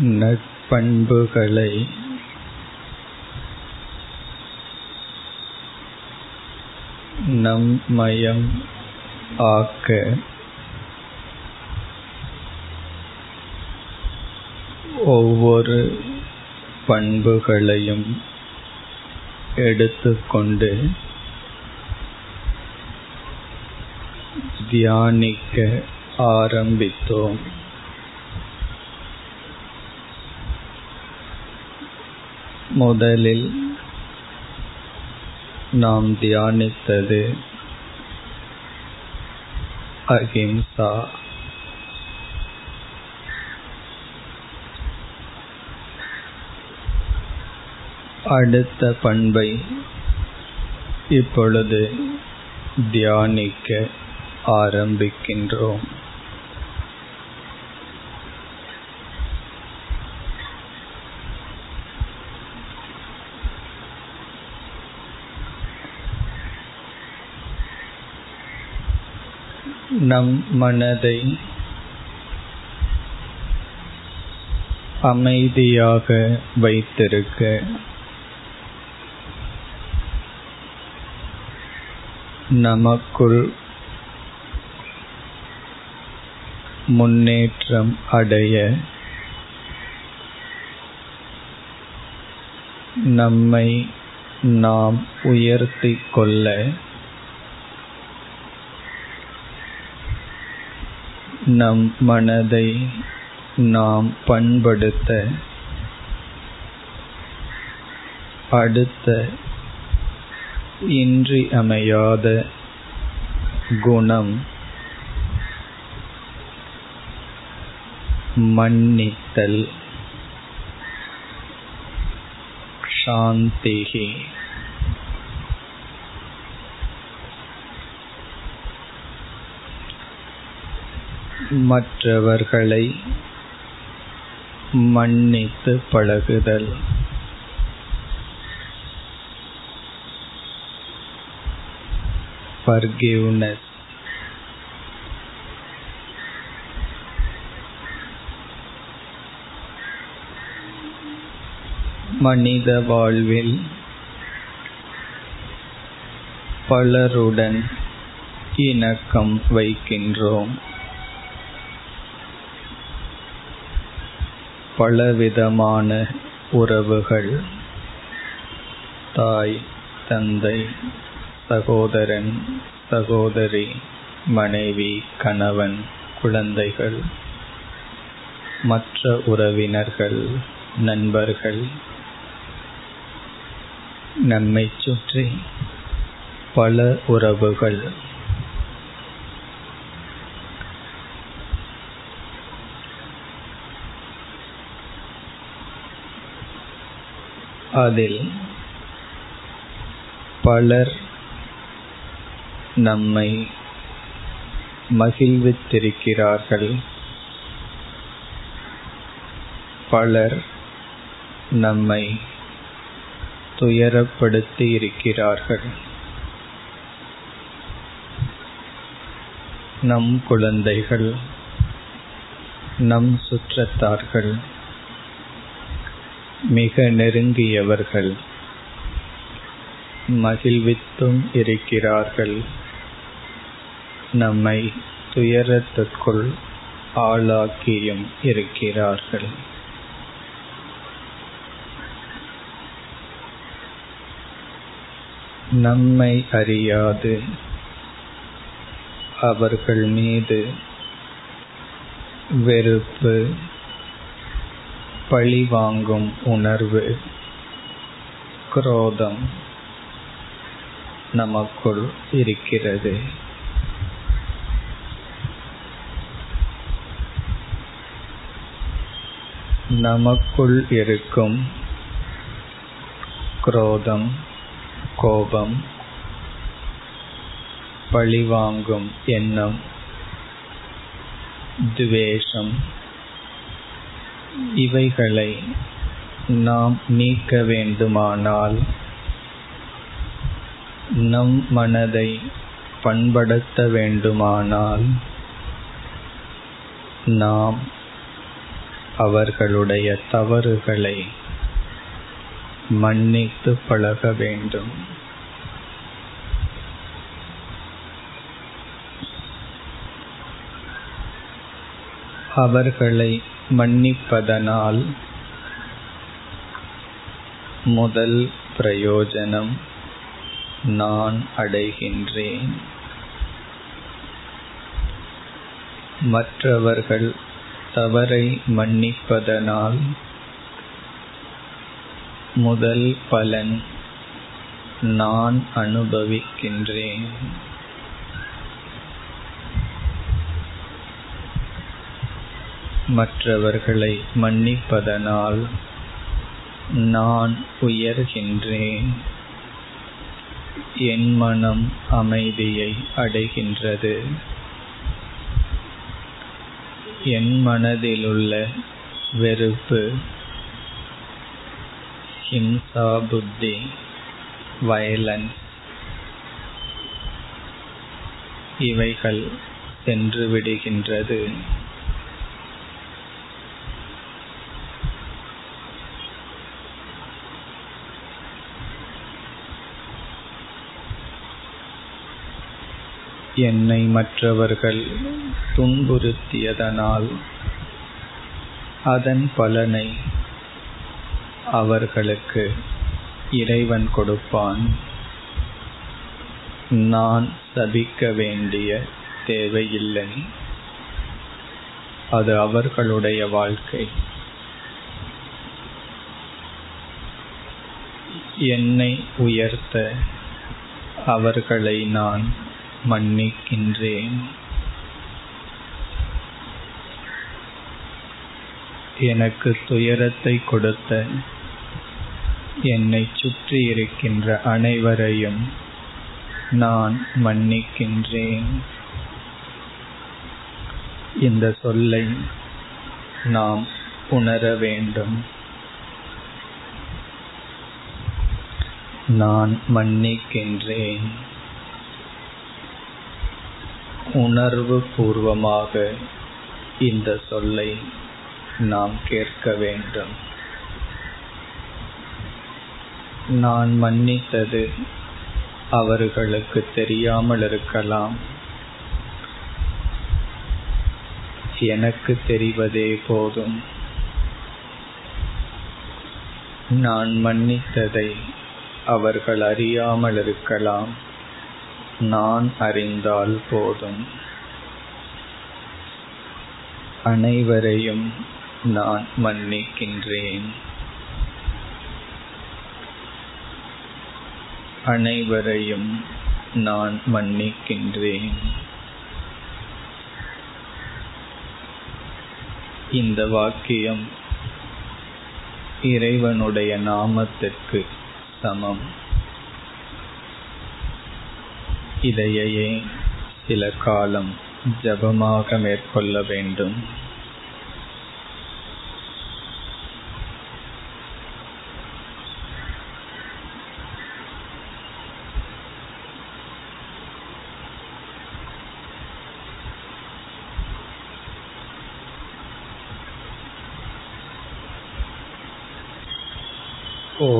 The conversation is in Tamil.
நற்பண்புகளை நம்மயம் ஆக்க ஒவ்வொரு பண்புகளையும் எடுத்துக்கொண்டு தியானிக்க ஆரம்பித்தோம். முதலில் நாம் தியானித்தது அஹிம்சா. அடுத்த பண்பை இப்பொழுது தியானிக்க ஆரம்பிக்கின்றோம். நம் மனதை அமைதியாக வைத்திருக்க நமக்குள் முன்னேற்றம் அடைய நம்மை நாம் உயர்த்திக் கொள்ள நம் மனதை நாம் பண்படுத்த அடுத்த இன்றியமையாத குணம் மன்னித்தல். சாந்திகி மற்றவர்களை மன்னித்து பழகுதல். forgiveness. மனித வாழ்வில் பலருடன் இணக்கம் வைக்கின்றோம். பலவிதமான உறவுகள். தாய் தந்தை சகோதரன் சகோதரி மனைவி கணவன் குழந்தைகள் மற்ற உறவினர்கள் நண்பர்கள். நம்மை சுற்றி பல உறவுகள். அதில் பலர் நம்மை மகிழ்வித்திருக்கிறார்கள். பலர் நம்மை துயரப்படுத்தி இருக்கிறார்கள் நம் குழந்தைகள் நம் சுற்றத்தார்கள் மிக நெருங்கியவர்கள். மகிழ்வித்தும் இருக்கிறார்கள். நம்மை துயரத்திற்குள் ஆளாக்கியும் இருக்கிறார்கள். நம்மை அறியாது. அவர்கள் மீது வெறுப்பு பழிவாங்கும் உணர்வு குரோதம் நமக்குள் இருக்கிறது. நமக்குள் இருக்கும் குரோதம் கோபம் பழிவாங்கும் எண்ணம் துவேஷம் இவைகளை நாம் நீக்க வேண்டுமானால் நம் மனதை பண்படுத்த வேண்டுமானால் நாம் அவர்களுடைய தவறுகளை மன்னித்து பழக வேண்டும். அவர்களை மன்னிப்பதனால் முதல் பிரயோஜனம் நான் அடைகின்றேன். மற்றவர்கள் தவறை மன்னிப்பதனால் முதல் பலன் நான் அனுபவிக்கின்றேன். மற்றவர்களை மன்னிப்பதனால் நான் உயர்கின்றேன். என் மனம் அமைதியை அடைகின்றது. என் மனதிலுள்ள வெறுப்பு ஹிம்சா புத்தி வயலன்ஸ் இவைகள் சென்று விடுகின்றது. என்னை மற்றவர்கள் துன்புறுத்தியதனால் அதன் பலனை அவர்களுக்கு இறைவன் கொடுப்பான். நான் சபிக்க வேண்டிய தேவையில்லை. அது அவர்களுடைய வாழ்க்கை. என்னை உயர்த்த அவர்களை நான் மன்னிக்கின்றேன். எனக்கு துயரத்தை கொடுத்த என்னை சுற்றி இருக்கின்ற அனைவரையும் நான் மன்னிக்கின்றேன். இந்த சொல்லை நாம் உணர வேண்டும். நான் மன்னிக்கின்றேன். உணர்வு பூர்வமாக இந்த சொல்லை நாம் கேட்க வேண்டும். நான் மன்னித்தது அவர்களுக்கு தெரியாமல் இருக்கலாம். எனக்கு தெரிவதே போதும். நான் மன்னித்ததை அவர்கள் அறியாமல் இருக்கலாம். நான் அறிந்தால் போதும். அனைவரையும் நான் மன்னிக்கின்றேன். அனைவரையும் நான் மன்னிக்கின்றேன். இந்த வாக்கியம் இறைவனுடைய நாமத்திற்கு சமம். இதையே சில காலம் ஜபமாக மேற்கொள்ள வேண்டும். ஓ